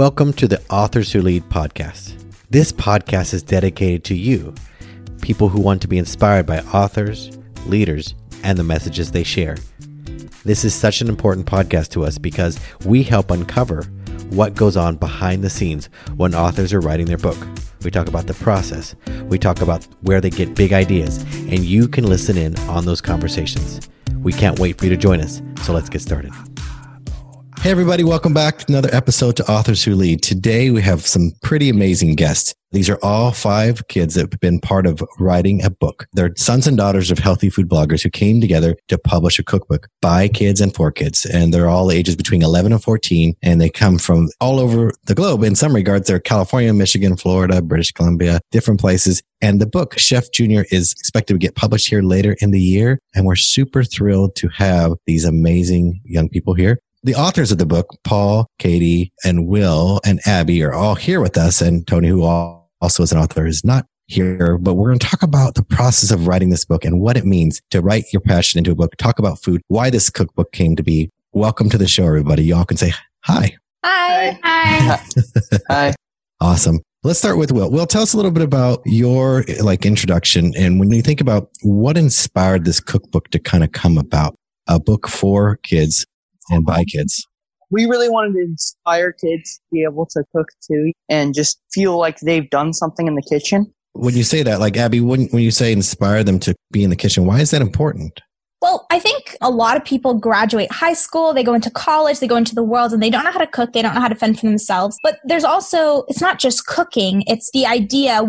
Welcome to the Authors Who Lead podcast. This podcast is dedicated to you, people who want to be inspired by authors, leaders, and the messages they share. This is such an important podcast to us because we help uncover what goes on behind the scenes when authors are writing their book. We talk about the process, we talk about where they get big ideas, and you can listen in on those conversations. We can't wait for you to join us, so let's get started. Hey, everybody, welcome back to another episode to Authors Who Lead. Today we have some pretty amazing guests. These are all five kids that have been part of writing a book. They're sons and daughters of healthy food bloggers who came together to publish a cookbook by kids and for kids. And they're all ages between 11 and 14. And they come from all over the globe. In some regards, they're California, Michigan, Florida, British Columbia, different places. And the book, Chef Junior, is expected to get published here later in the year. And we're super thrilled to have these amazing young people here. The authors of the book, Paul, Katie, and Will and Abby are all here with us. And Tony, who also is an author, is not here, but we're going to talk about the process of writing this book and what it means to write your passion into a book, talk about food, why this cookbook came to be. Welcome to the show, everybody. Y'all can say hi. Hi. Hi. Hi. Awesome. Let's start with Will. Will, tell us a little bit about your like introduction and when you think about what inspired this cookbook to kind of come about, a book for kids and by kids. We really wanted to inspire kids to be able to cook too and just feel like they've done something in the kitchen. When you say that, like Abby, when, when you say inspire them to be in the kitchen, why is that important? Well, I think a lot of people graduate high school, they go into college, they go into the world, and they don't know how to cook, they don't know how to fend for themselves. But there's also, it's not just cooking, it's the idea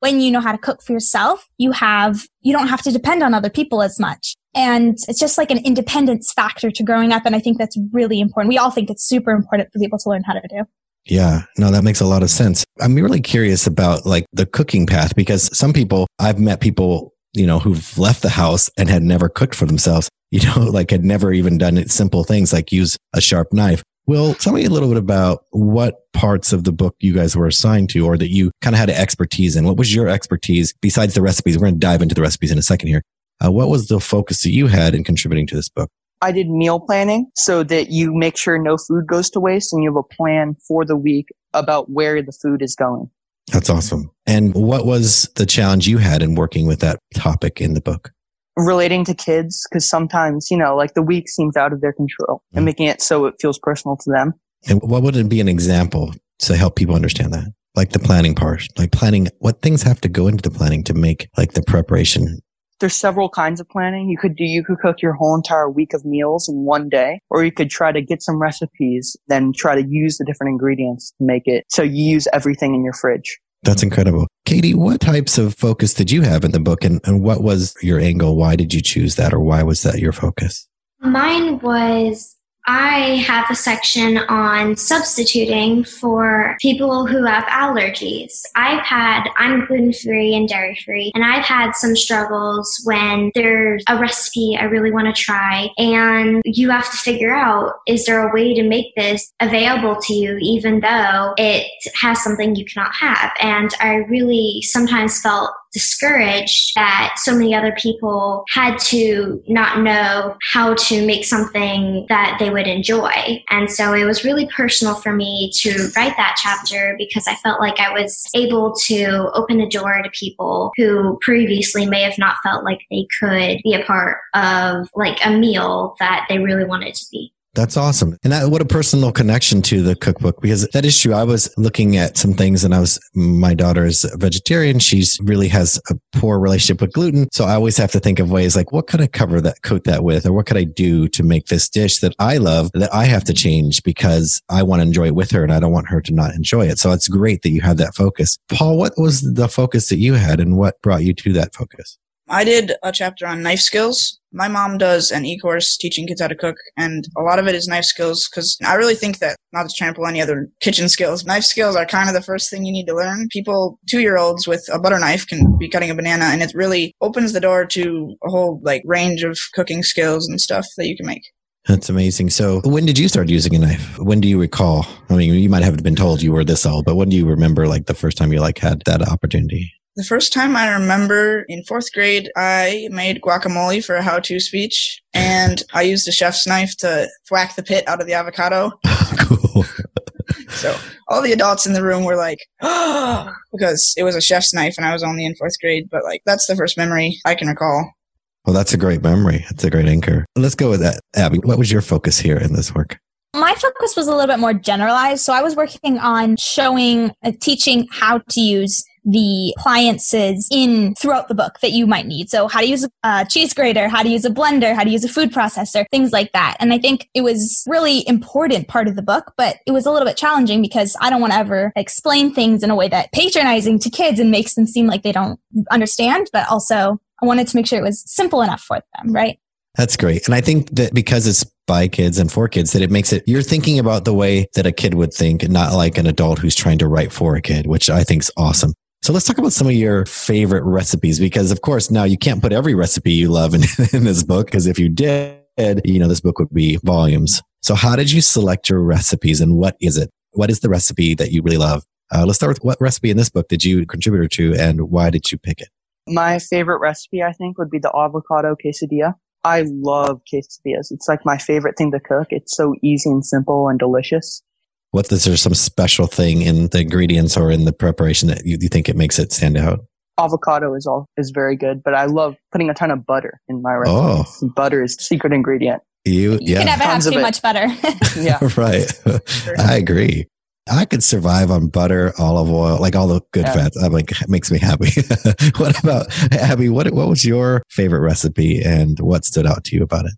when you know how to cook for yourself, you have, you don't have to depend on other people as much. And it's just like an independence factor to growing up. And I think that's really important. We all think it's super important for people to learn how to do. Yeah, no, that makes a lot of sense. I'm really curious about like the cooking path because some people, I've met people, you know, who've left the house and had never cooked for themselves, you know, like had never even done simple things like use a sharp knife. Will, tell me a little bit about what parts of the book you guys were assigned to or that you kind of had expertise in. What was your expertise besides the recipes? We're going to dive into the recipes in a second here. Uh, what was the focus that you had in contributing to this book? I did meal planning so that you make sure no food goes to waste and you have a plan for the week about where the food is going. That's awesome. And what was the challenge you had in working with that topic in the book? relating to kids because sometimes, you know, like the week seems out of their control mm. and making it so it feels personal to them. And what would it be an example to help people understand that? Like the planning part, like planning, what things have to go into the planning to make like the preparation? There's several kinds of planning. You could do, you could cook your whole entire week of meals in one day, or you could try to get some recipes, then try to use the different ingredients to make it so you use everything in your fridge. That's incredible. Katie, what types of focus did you have in the book and, and what was your angle? Why did you choose that or why was that your focus? Mine was I have a section on substituting for people who have allergies. I've had, I'm gluten free and dairy free, and I've had some struggles when there's a recipe I really want to try, and you have to figure out is there a way to make this available to you, even though it has something you cannot have? And I really sometimes felt discouraged that so many other people had to not know how to make something that they would enjoy. And so it was really personal for me to write that chapter because I felt like I was able to open the door to people who previously may have not felt like they could be a part of like a meal that they really wanted to be. That's awesome. And that, what a personal connection to the cookbook because that is true. I was looking at some things and I was, my daughter is a vegetarian. She's really has a poor relationship with gluten. So I always have to think of ways like, what could I cover that, coat that with? Or what could I do to make this dish that I love that I have to change because I want to enjoy it with her and I don't want her to not enjoy it. So it's great that you have that focus. Paul, what was the focus that you had and what brought you to that focus? I did a chapter on knife skills. My mom does an e-course teaching kids how to cook, and a lot of it is knife skills because I really think that, not to trample any other kitchen skills, knife skills are kind of the first thing you need to learn. People, two-year-olds with a butter knife can be cutting a banana, and it really opens the door to a whole like range of cooking skills and stuff that you can make. That's amazing. So, when did you start using a knife? When do you recall? I mean, you might have been told you were this old, but when do you remember like the first time you like had that opportunity? The first time I remember in fourth grade, I made guacamole for a how to speech, and I used a chef's knife to thwack the pit out of the avocado. cool. so all the adults in the room were like, oh, because it was a chef's knife and I was only in fourth grade. But like, that's the first memory I can recall. Well, that's a great memory. That's a great anchor. Let's go with that. Abby, what was your focus here in this work? My focus was a little bit more generalized. So I was working on showing, uh, teaching how to use the appliances in throughout the book that you might need. So how to use a cheese grater, how to use a blender, how to use a food processor, things like that. And I think it was really important part of the book, but it was a little bit challenging because I don't want to ever explain things in a way that patronizing to kids and makes them seem like they don't understand, but also I wanted to make sure it was simple enough for them, right? That's great. And I think that because it's by kids and for kids, that it makes it, you're thinking about the way that a kid would think, not like an adult who's trying to write for a kid, which I think is awesome. So let's talk about some of your favorite recipes because of course now you can't put every recipe you love in, in this book because if you did, you know, this book would be volumes. So how did you select your recipes and what is it? What is the recipe that you really love? Uh, let's start with what recipe in this book did you contribute to and why did you pick it? My favorite recipe, I think, would be the avocado quesadilla. I love quesadillas. It's like my favorite thing to cook. It's so easy and simple and delicious. What is there some special thing in the ingredients or in the preparation that you, you think it makes it stand out? Avocado is all is very good, but I love putting a ton of butter in my recipe. Oh. Butter is the secret ingredient. You, you yeah. can never have too much butter. yeah. right. I agree. I could survive on butter, olive oil, like all the good yeah. fats. I'm like, it makes me happy. what about Abby? What what was your favorite recipe, and what stood out to you about it?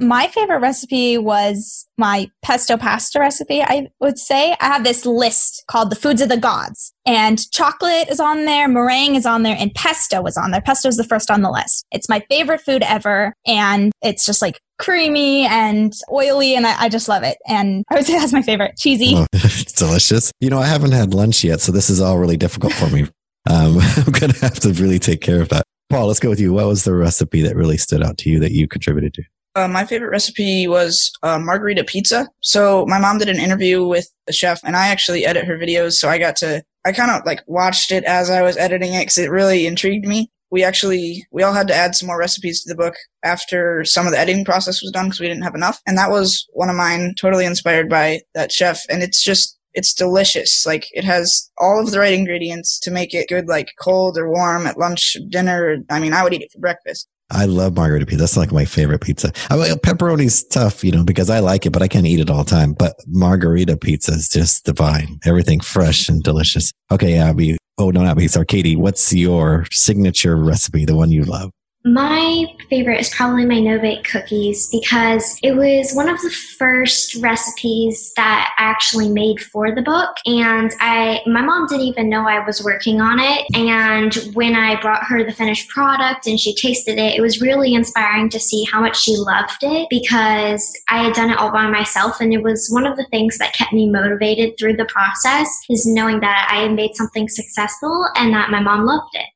My favorite recipe was my pesto pasta recipe, I would say. I have this list called the foods of the gods and chocolate is on there, meringue is on there, and pesto was on there. Pesto is the first on the list. It's my favorite food ever. And it's just like creamy and oily and I, I just love it. And I would say that's my favorite. Cheesy. Oh, it's delicious. You know, I haven't had lunch yet, so this is all really difficult for me. Um, I'm going to have to really take care of that. Paul, let's go with you. What was the recipe that really stood out to you that you contributed to? Uh, my favorite recipe was uh, margarita pizza. So my mom did an interview with the chef, and I actually edit her videos. So I got to, I kind of like watched it as I was editing it because it really intrigued me. We actually, we all had to add some more recipes to the book after some of the editing process was done because we didn't have enough. And that was one of mine, totally inspired by that chef. And it's just, it's delicious. Like it has all of the right ingredients to make it good, like cold or warm at lunch, dinner. I mean, I would eat it for breakfast. I love margarita pizza. That's like my favorite pizza. I mean, pepperoni's tough, you know, because I like it, but I can't eat it all the time. But margarita pizza is just divine. Everything fresh and delicious. Okay, Abby. Oh, no, Abby. Sorry, Katie. What's your signature recipe, the one you love? My favorite is probably my no bake cookies because it was one of the first recipes that I actually made for the book. And I, my mom didn't even know I was working on it. And when I brought her the finished product and she tasted it, it was really inspiring to see how much she loved it because I had done it all by myself. And it was one of the things that kept me motivated through the process is knowing that I had made something successful and that my mom loved it.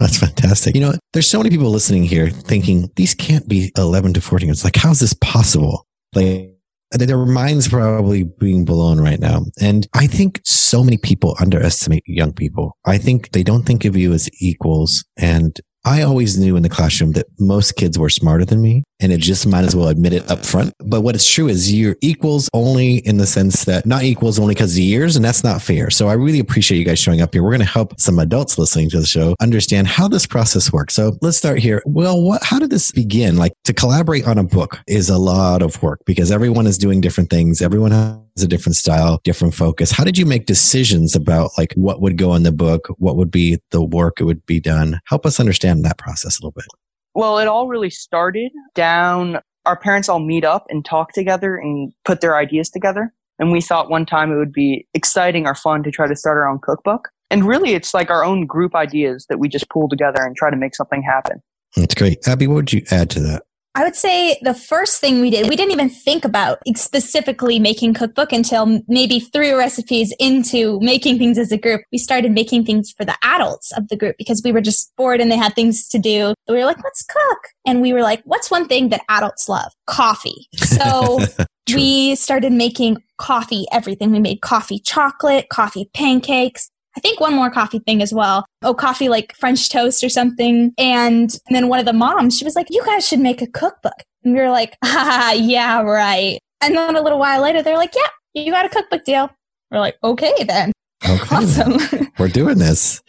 That's fantastic. You know, there's so many people listening here thinking these can't be 11 to 14. It's like, how's this possible? Like, their minds probably being blown right now. And I think so many people underestimate young people. I think they don't think of you as equals. And I always knew in the classroom that most kids were smarter than me and it just might as well admit it up front. But what is true is you're equals only in the sense that not equals only because of years, and that's not fair. So I really appreciate you guys showing up here. We're going to help some adults listening to the show understand how this process works. So let's start here. Well, what, how did this begin? Like to collaborate on a book is a lot of work because everyone is doing different things. Everyone has a different style, different focus. How did you make decisions about like what would go in the book? What would be the work it would be done? Help us understand that process a little bit. Well, it all really started down. Our parents all meet up and talk together and put their ideas together. And we thought one time it would be exciting or fun to try to start our own cookbook. And really, it's like our own group ideas that we just pull together and try to make something happen. That's great. Abby, what would you add to that? I would say the first thing we did, we didn't even think about specifically making cookbook until maybe three recipes into making things as a group. We started making things for the adults of the group because we were just bored and they had things to do. We were like, let's cook. And we were like, what's one thing that adults love? Coffee. So we started making coffee everything. We made coffee chocolate, coffee pancakes, I think one more coffee thing as well. Oh, coffee like French toast or something. And, and then one of the moms, she was like, you guys should make a cookbook. And we were like, ah, yeah, right. And then a little while later, they're like, yeah, you got a cookbook deal. We're like, okay, then. Okay. Awesome. We're doing this.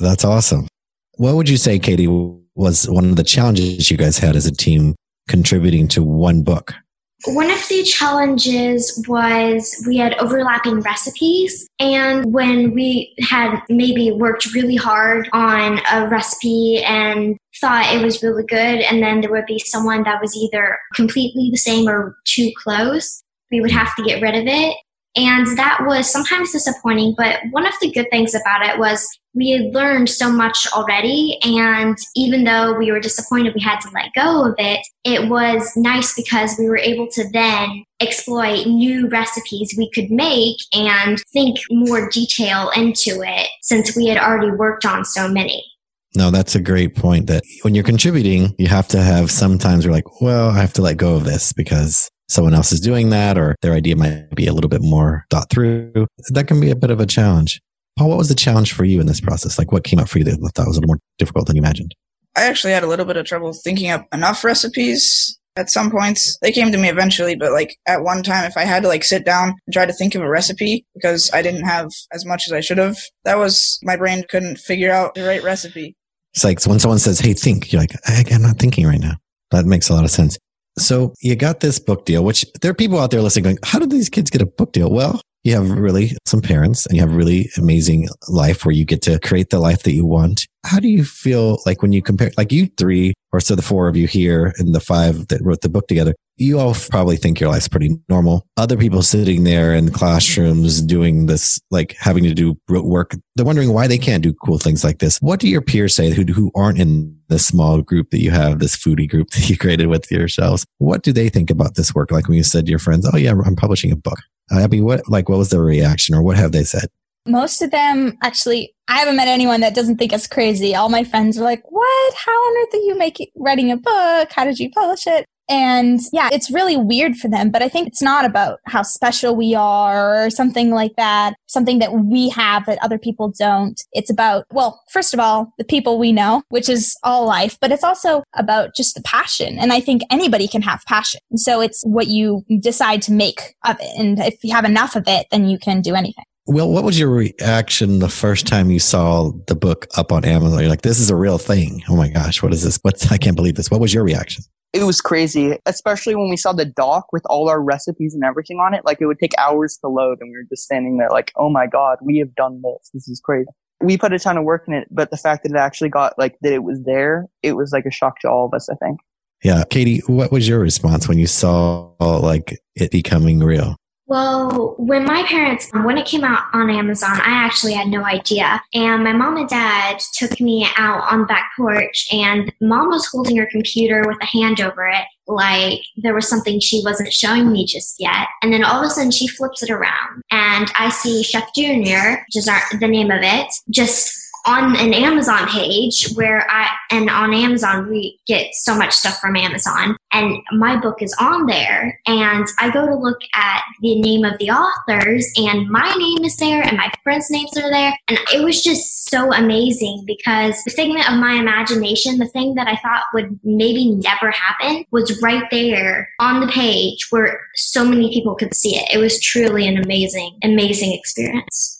That's awesome. What would you say, Katie, was one of the challenges you guys had as a team contributing to one book? One of the challenges was we had overlapping recipes, and when we had maybe worked really hard on a recipe and thought it was really good, and then there would be someone that was either completely the same or too close, we would have to get rid of it. And that was sometimes disappointing, but one of the good things about it was we had learned so much already. And even though we were disappointed we had to let go of it, it was nice because we were able to then exploit new recipes we could make and think more detail into it since we had already worked on so many. No, that's a great point that when you're contributing, you have to have sometimes you're like, well, I have to let go of this because someone else is doing that or their idea might be a little bit more thought through. That can be a bit of a challenge. Paul, what was the challenge for you in this process? Like what came up for you that thought was a little more difficult than you imagined? I actually had a little bit of trouble thinking up enough recipes at some points. They came to me eventually, but like at one time, if I had to like sit down and try to think of a recipe because I didn't have as much as I should have, that was my brain couldn't figure out the right recipe. It's like when someone says, Hey, think, you're like, I'm not thinking right now. That makes a lot of sense. So you got this book deal, which there are people out there listening going, how did these kids get a book deal? Well, you have really some parents and you have really amazing life where you get to create the life that you want. How do you feel like when you compare, like you three, or so the four of you here and the five that wrote the book together, you all probably think your life's pretty normal. Other people sitting there in classrooms doing this, like having to do work, they're wondering why they can't do cool things like this. What do your peers say who, who aren't in this small group that you have, this foodie group that you created with yourselves? What do they think about this work? Like when you said to your friends, Oh yeah, I'm publishing a book. Abby, what, like, what was their reaction or what have they said? Most of them actually, I haven't met anyone that doesn't think it's crazy. All my friends are like, what? How on earth are you making, writing a book? How did you publish it? And yeah, it's really weird for them, but I think it's not about how special we are or something like that, something that we have that other people don't. It's about, well, first of all, the people we know, which is all life, but it's also about just the passion. And I think anybody can have passion. So it's what you decide to make of it. And if you have enough of it, then you can do anything. Well, what was your reaction the first time you saw the book up on Amazon? You're like, this is a real thing. Oh my gosh, what is this? What's, I can't believe this. What was your reaction? It was crazy, especially when we saw the doc with all our recipes and everything on it. Like it would take hours to load, and we were just standing there, like, "Oh my god, we have done this! This is crazy." We put a ton of work in it, but the fact that it actually got like that it was there, it was like a shock to all of us. I think. Yeah, Katie, what was your response when you saw like it becoming real? Well, when my parents, when it came out on Amazon, I actually had no idea. And my mom and dad took me out on the back porch, and mom was holding her computer with a hand over it, like there was something she wasn't showing me just yet. And then all of a sudden, she flips it around, and I see Chef Junior, which is our, the name of it, just on an Amazon page where I, and on Amazon, we get so much stuff from Amazon and my book is on there and I go to look at the name of the authors and my name is there and my friends' names are there. And it was just so amazing because the figment of my imagination, the thing that I thought would maybe never happen was right there on the page where so many people could see it. It was truly an amazing, amazing experience.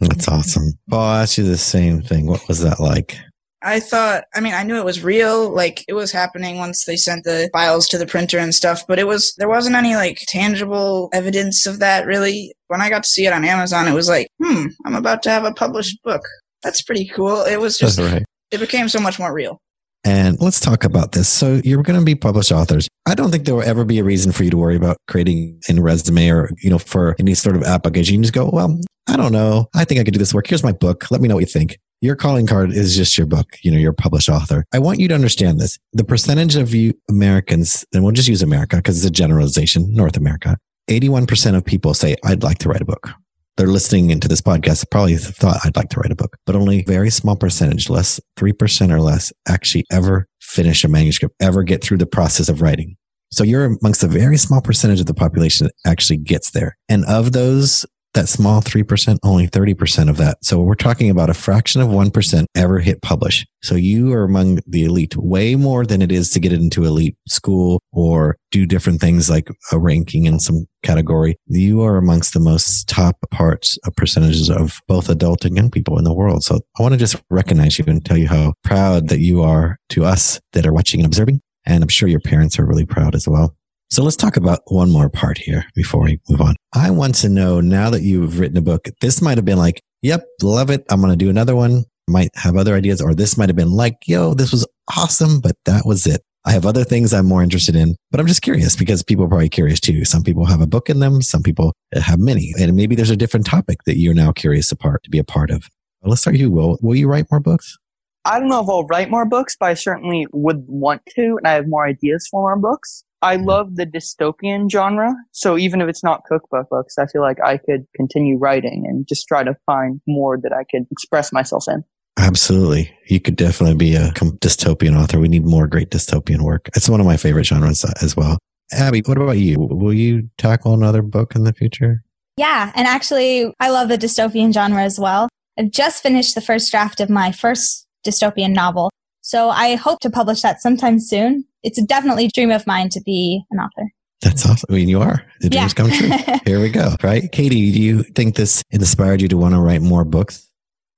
That's awesome. Well, I'll ask you the same thing. What was that like? I thought, I mean, I knew it was real, like it was happening once they sent the files to the printer and stuff, but it was, there wasn't any like tangible evidence of that really. When I got to see it on Amazon, it was like, hmm, I'm about to have a published book. That's pretty cool. It was just, right. it became so much more real. And let's talk about this. So you're going to be published authors. I don't think there will ever be a reason for you to worry about creating a resume or, you know, for any sort of application. You just go, well, I don't know. I think I could do this work. Here's my book. Let me know what you think. Your calling card is just your book. You know, you're a published author. I want you to understand this. The percentage of you Americans, and we'll just use America because it's a generalization, North America, 81% of people say, I'd like to write a book they're listening into this podcast probably thought I'd like to write a book, but only very small percentage, less 3% or less actually ever finish a manuscript, ever get through the process of writing. So you're amongst a very small percentage of the population that actually gets there. And of those that small 3%, only 30% of that. So we're talking about a fraction of 1% ever hit publish. So you are among the elite way more than it is to get into elite school or do different things like a ranking in some category. You are amongst the most top parts of percentages of both adult and young people in the world. So I want to just recognize you and tell you how proud that you are to us that are watching and observing. And I'm sure your parents are really proud as well. So let's talk about one more part here before we move on. I want to know now that you've written a book, this might have been like, yep, love it. I'm going to do another one. Might have other ideas, or this might have been like, yo, this was awesome, but that was it. I have other things I'm more interested in, but I'm just curious because people are probably curious too. Some people have a book in them. Some people have many, and maybe there's a different topic that you're now curious apart to be a part of. Let's start you. Will, will you write more books? I don't know if I'll write more books, but I certainly would want to, and I have more ideas for more books. I mm-hmm. love the dystopian genre. So even if it's not cookbook books, I feel like I could continue writing and just try to find more that I could express myself in. Absolutely. You could definitely be a dystopian author. We need more great dystopian work. It's one of my favorite genres uh, as well. Abby, what about you? Will you tackle another book in the future? Yeah. And actually, I love the dystopian genre as well. I've just finished the first draft of my first dystopian novel. So I hope to publish that sometime soon it's definitely a dream of mine to be an author. That's awesome. I mean, you are. The dreams yeah. come true. Here we go. Right. Katie, do you think this inspired you to want to write more books?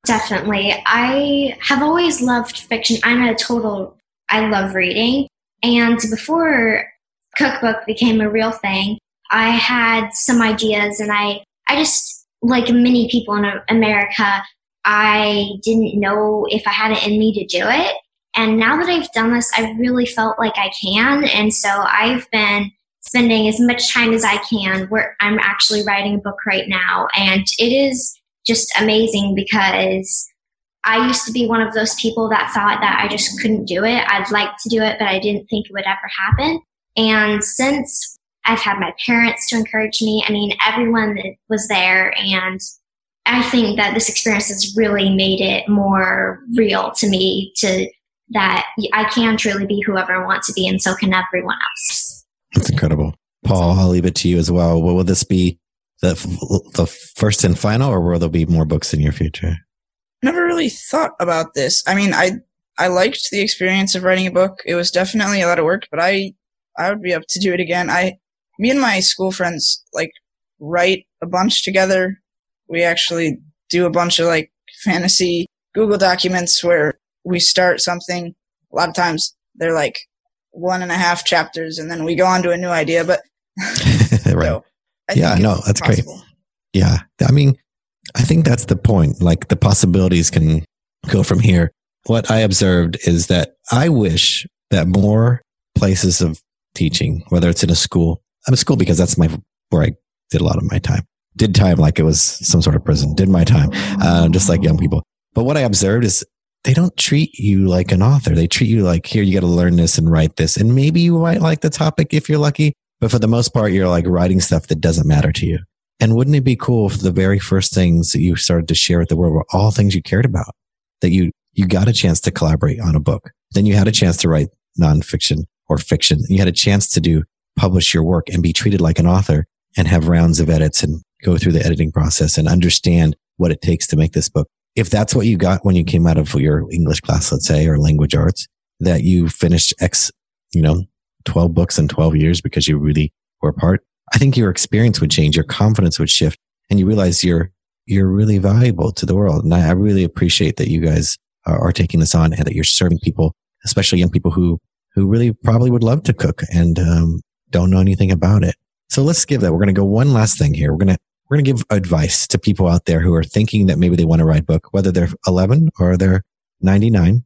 Definitely. I have always loved fiction. I'm a total, I love reading. And before cookbook became a real thing, I had some ideas and I, I just, like many people in America, I didn't know if I had it in me to do it. And now that I've done this, I really felt like I can. And so I've been spending as much time as I can where I'm actually writing a book right now. And it is just amazing because I used to be one of those people that thought that I just couldn't do it. I'd like to do it, but I didn't think it would ever happen. And since I've had my parents to encourage me, I mean, everyone that was there. And I think that this experience has really made it more real to me to that I can truly be whoever I want to be, and so can everyone else. That's incredible. Paul, I'll leave it to you as well. Will this be the, the first and final, or will there be more books in your future? Never really thought about this. I mean, I I liked the experience of writing a book. It was definitely a lot of work, but I I would be up to do it again. I me and my school friends like write a bunch together. We actually do a bunch of like fantasy Google documents where we start something, a lot of times they're like one and a half chapters and then we go on to a new idea. But right. So yeah, no, that's possible. great. Yeah. I mean, I think that's the point. Like the possibilities can go from here. What I observed is that I wish that more places of teaching, whether it's in a school, I'm a school because that's my, where I did a lot of my time. Did time like it was some sort of prison, did my time, uh, just like young people. But what I observed is they don't treat you like an author. They treat you like, here, you got to learn this and write this. And maybe you might like the topic if you're lucky. But for the most part, you're like writing stuff that doesn't matter to you. And wouldn't it be cool if the very first things that you started to share with the world were all things you cared about? That you, you got a chance to collaborate on a book. Then you had a chance to write nonfiction or fiction. You had a chance to do publish your work and be treated like an author and have rounds of edits and go through the editing process and understand what it takes to make this book if that's what you got when you came out of your English class, let's say, or language arts, that you finished X, you know, 12 books in 12 years because you really were part, I think your experience would change, your confidence would shift, and you realize you're, you're really valuable to the world. And I, I really appreciate that you guys are, are, taking this on and that you're serving people, especially young people who, who really probably would love to cook and, um, don't know anything about it. So let's give that. We're going to go one last thing here. We're going to we're going to give advice to people out there who are thinking that maybe they want to write a book, whether they're 11 or they're 99,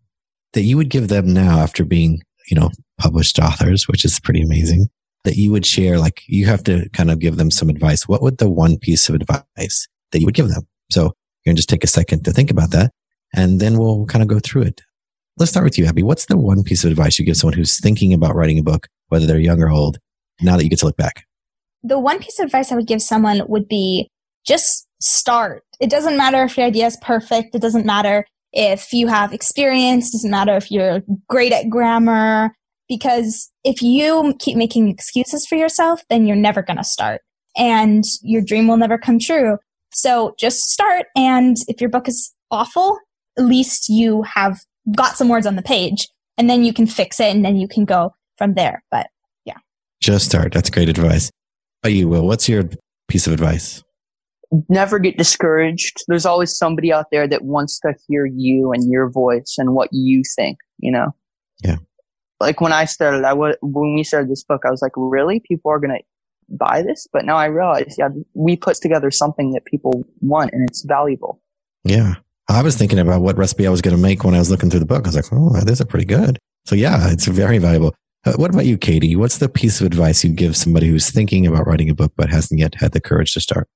that you would give them now after being, you know, published authors, which is pretty amazing, that you would share, like you have to kind of give them some advice. What would the one piece of advice that you would give them? So you're going to just take a second to think about that and then we'll kind of go through it. Let's start with you, Abby. What's the one piece of advice you give someone who's thinking about writing a book, whether they're young or old, now that you get to look back? The one piece of advice I would give someone would be just start. It doesn't matter if your idea is perfect. It doesn't matter if you have experience. It doesn't matter if you're great at grammar. Because if you keep making excuses for yourself, then you're never going to start and your dream will never come true. So just start. And if your book is awful, at least you have got some words on the page and then you can fix it and then you can go from there. But yeah. Just start. That's great advice. You, Will? What's your piece of advice? Never get discouraged. There's always somebody out there that wants to hear you and your voice and what you think, you know? Yeah. Like when I started, I was, when we started this book, I was like, really? People are going to buy this? But now I realize, yeah, we put together something that people want and it's valuable. Yeah. I was thinking about what recipe I was going to make when I was looking through the book. I was like, oh, these are pretty good. So yeah, it's very valuable. Uh, what about you, Katie? What's the piece of advice you give somebody who's thinking about writing a book but hasn't yet had the courage to start?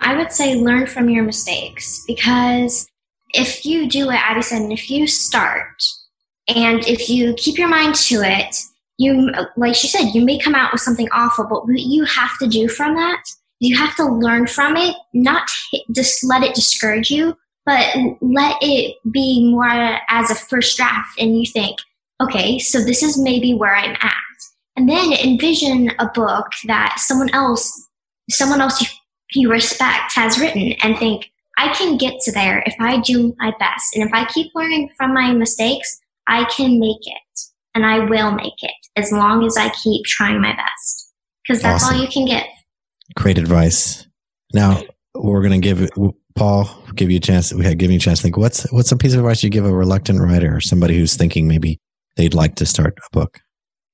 I would say learn from your mistakes because if you do what Abby said, and if you start and if you keep your mind to it, you, like she said, you may come out with something awful, but what you have to do from that, you have to learn from it, not just let it discourage you, but let it be more as a first draft and you think, okay, so this is maybe where I'm at. And then envision a book that someone else, someone else you, you respect has written and think, I can get to there if I do my best. And if I keep learning from my mistakes, I can make it and I will make it as long as I keep trying my best. Because that's awesome. all you can give. Great advice. Now we're going to give Paul give you a chance. We had given you a chance to think. What's what's a piece of advice you give a reluctant writer or somebody who's thinking maybe they'd like to start a book?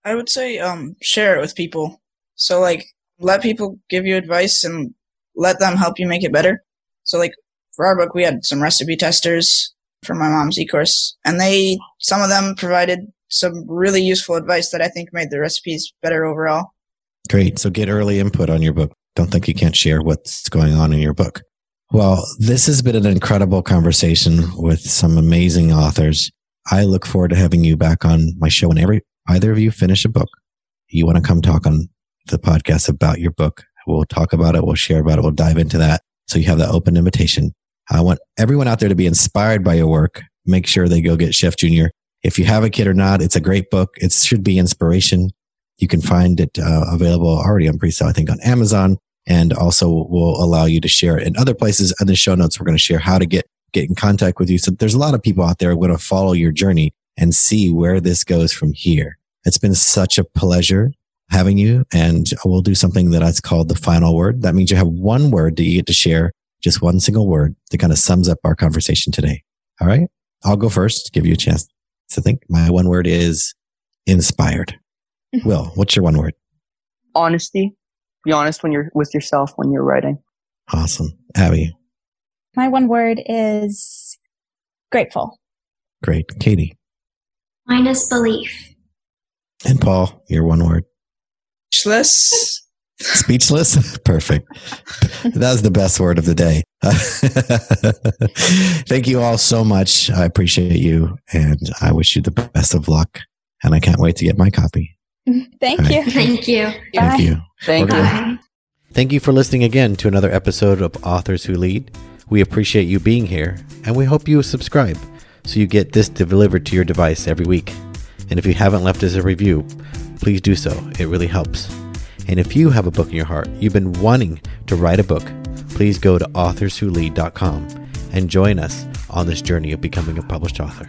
I would say um, share it with people. So like let people give you advice and let them help you make it better. So like for our book, we had some recipe testers for my mom's e-course and they, some of them provided some really useful advice that I think made the recipes better overall. Great. So get early input on your book. Don't think you can't share what's going on in your book. Well, this has been an incredible conversation with some amazing authors. I look forward to having you back on my show whenever either of you finish a book. You want to come talk on the podcast about your book. We'll talk about it. We'll share about it. We'll dive into that. So you have that open invitation. I want everyone out there to be inspired by your work. Make sure they go get Chef Junior. If you have a kid or not, it's a great book. It should be inspiration. You can find it uh, available already on pre-sale, I think, on Amazon and also will allow you to share it in other places. In the show notes, we're going to share how to get, get in contact with you. So there's a lot of people out there who are going to follow your journey and see where this goes from here. It's been such a pleasure having you and we'll do something that is called the final word. That means you have one word that you get to share, just one single word that kind of sums up our conversation today. All right. I'll go first, give you a chance to think. My one word is inspired. Will, what's your one word? Honesty be honest when you're with yourself when you're writing. Awesome. Abby. My one word is grateful. Great. Katie. Mine is belief. And Paul, your one word. Speechless. Speechless? Perfect. that was the best word of the day. Thank you all so much. I appreciate you and I wish you the best of luck. And I can't wait to get my copy. Thank right. you. Thank you. Thank you. Thank you. Thank you for listening again to another episode of Authors Who Lead. We appreciate you being here, and we hope you subscribe so you get this delivered to your device every week. And if you haven't left us a review, please do so. It really helps. And if you have a book in your heart, you've been wanting to write a book, please go to authorswholead.com and join us on this journey of becoming a published author.